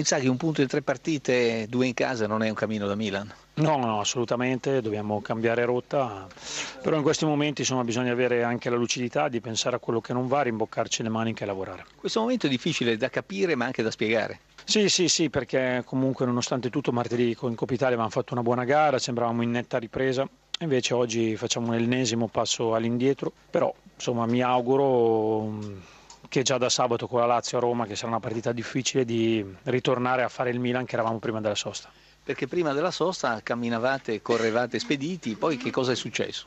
Inzaghi un punto in tre partite, due in casa non è un cammino da Milan? No, no, assolutamente, dobbiamo cambiare rotta, però in questi momenti insomma, bisogna avere anche la lucidità di pensare a quello che non va, rimboccarci le maniche e lavorare. Questo momento è difficile da capire ma anche da spiegare. Sì, sì, sì, perché comunque nonostante tutto martedì con Coppa Italia avevamo fatto una buona gara, sembravamo in netta ripresa, invece oggi facciamo l'ennesimo passo all'indietro, però insomma mi auguro che già da sabato con la Lazio a Roma, che sarà una partita difficile, di ritornare a fare il Milan che eravamo prima della sosta. Perché prima della sosta camminavate, correvate spediti, poi che cosa è successo?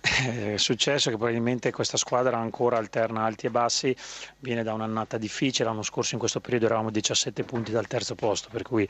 È successo che probabilmente questa squadra ancora alterna alti e bassi, viene da un'annata difficile, l'anno scorso in questo periodo eravamo 17 punti dal terzo posto, per cui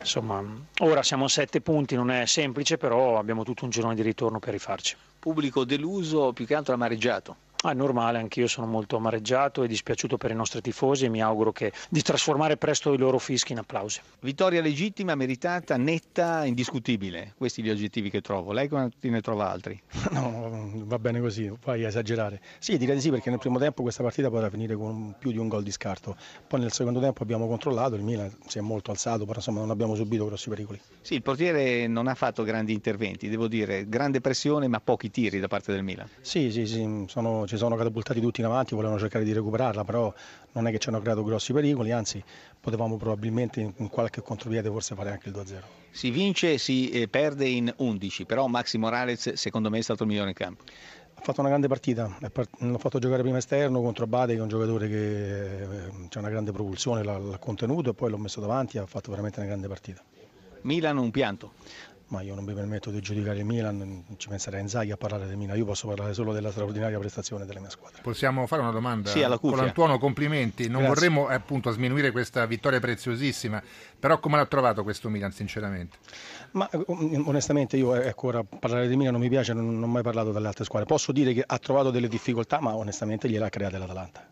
insomma ora siamo a 7 punti, non è semplice, però abbiamo tutto un girone di ritorno per rifarci. Pubblico deluso, più che altro amareggiato. Ah, è normale, anch'io sono molto amareggiato e dispiaciuto per i nostri tifosi e mi auguro che, di trasformare presto i loro fischi in applausi. Vittoria legittima, meritata, netta, indiscutibile. Questi gli oggettivi che trovo. Lei quanti ne trova altri? No, va bene così, puoi esagerare. Sì, direi di sì perché nel primo tempo questa partita poteva finire con più di un gol di scarto. Poi nel secondo tempo abbiamo controllato, il Milan si è molto alzato, però insomma non abbiamo subito grossi pericoli. Sì, il portiere non ha fatto grandi interventi, devo dire, grande pressione ma pochi tiri da parte del Milan. Sì, sì, sì, sono ci sono catapultati tutti in avanti, volevano cercare di recuperarla, però non è che ci hanno creato grossi pericoli, anzi potevamo probabilmente in qualche contropiede forse fare anche il 2-0. Si vince si eh, perde in 11, però Maxi Morales secondo me è stato il migliore in campo. Ha fatto una grande partita, l'ho fatto giocare prima esterno contro Bade che è un giocatore che eh, ha una grande propulsione, l'ha contenuto e poi l'ho messo davanti e ha fatto veramente una grande partita. Milan un pianto ma io non mi permetto di giudicare il Milan, ci penserei Inzaghi a parlare del Milan, io posso parlare solo della straordinaria prestazione della mia squadra. Possiamo fare una domanda? Sì, alla cuffia. Colantuono, complimenti, non Grazie. vorremmo appunto sminuire questa vittoria preziosissima, però come l'ha trovato questo Milan sinceramente? Ma onestamente io ecco, ora parlare di Milan non mi piace, non, non ho mai parlato dalle altre squadre, posso dire che ha trovato delle difficoltà, ma onestamente gliel'ha create l'Atalanta.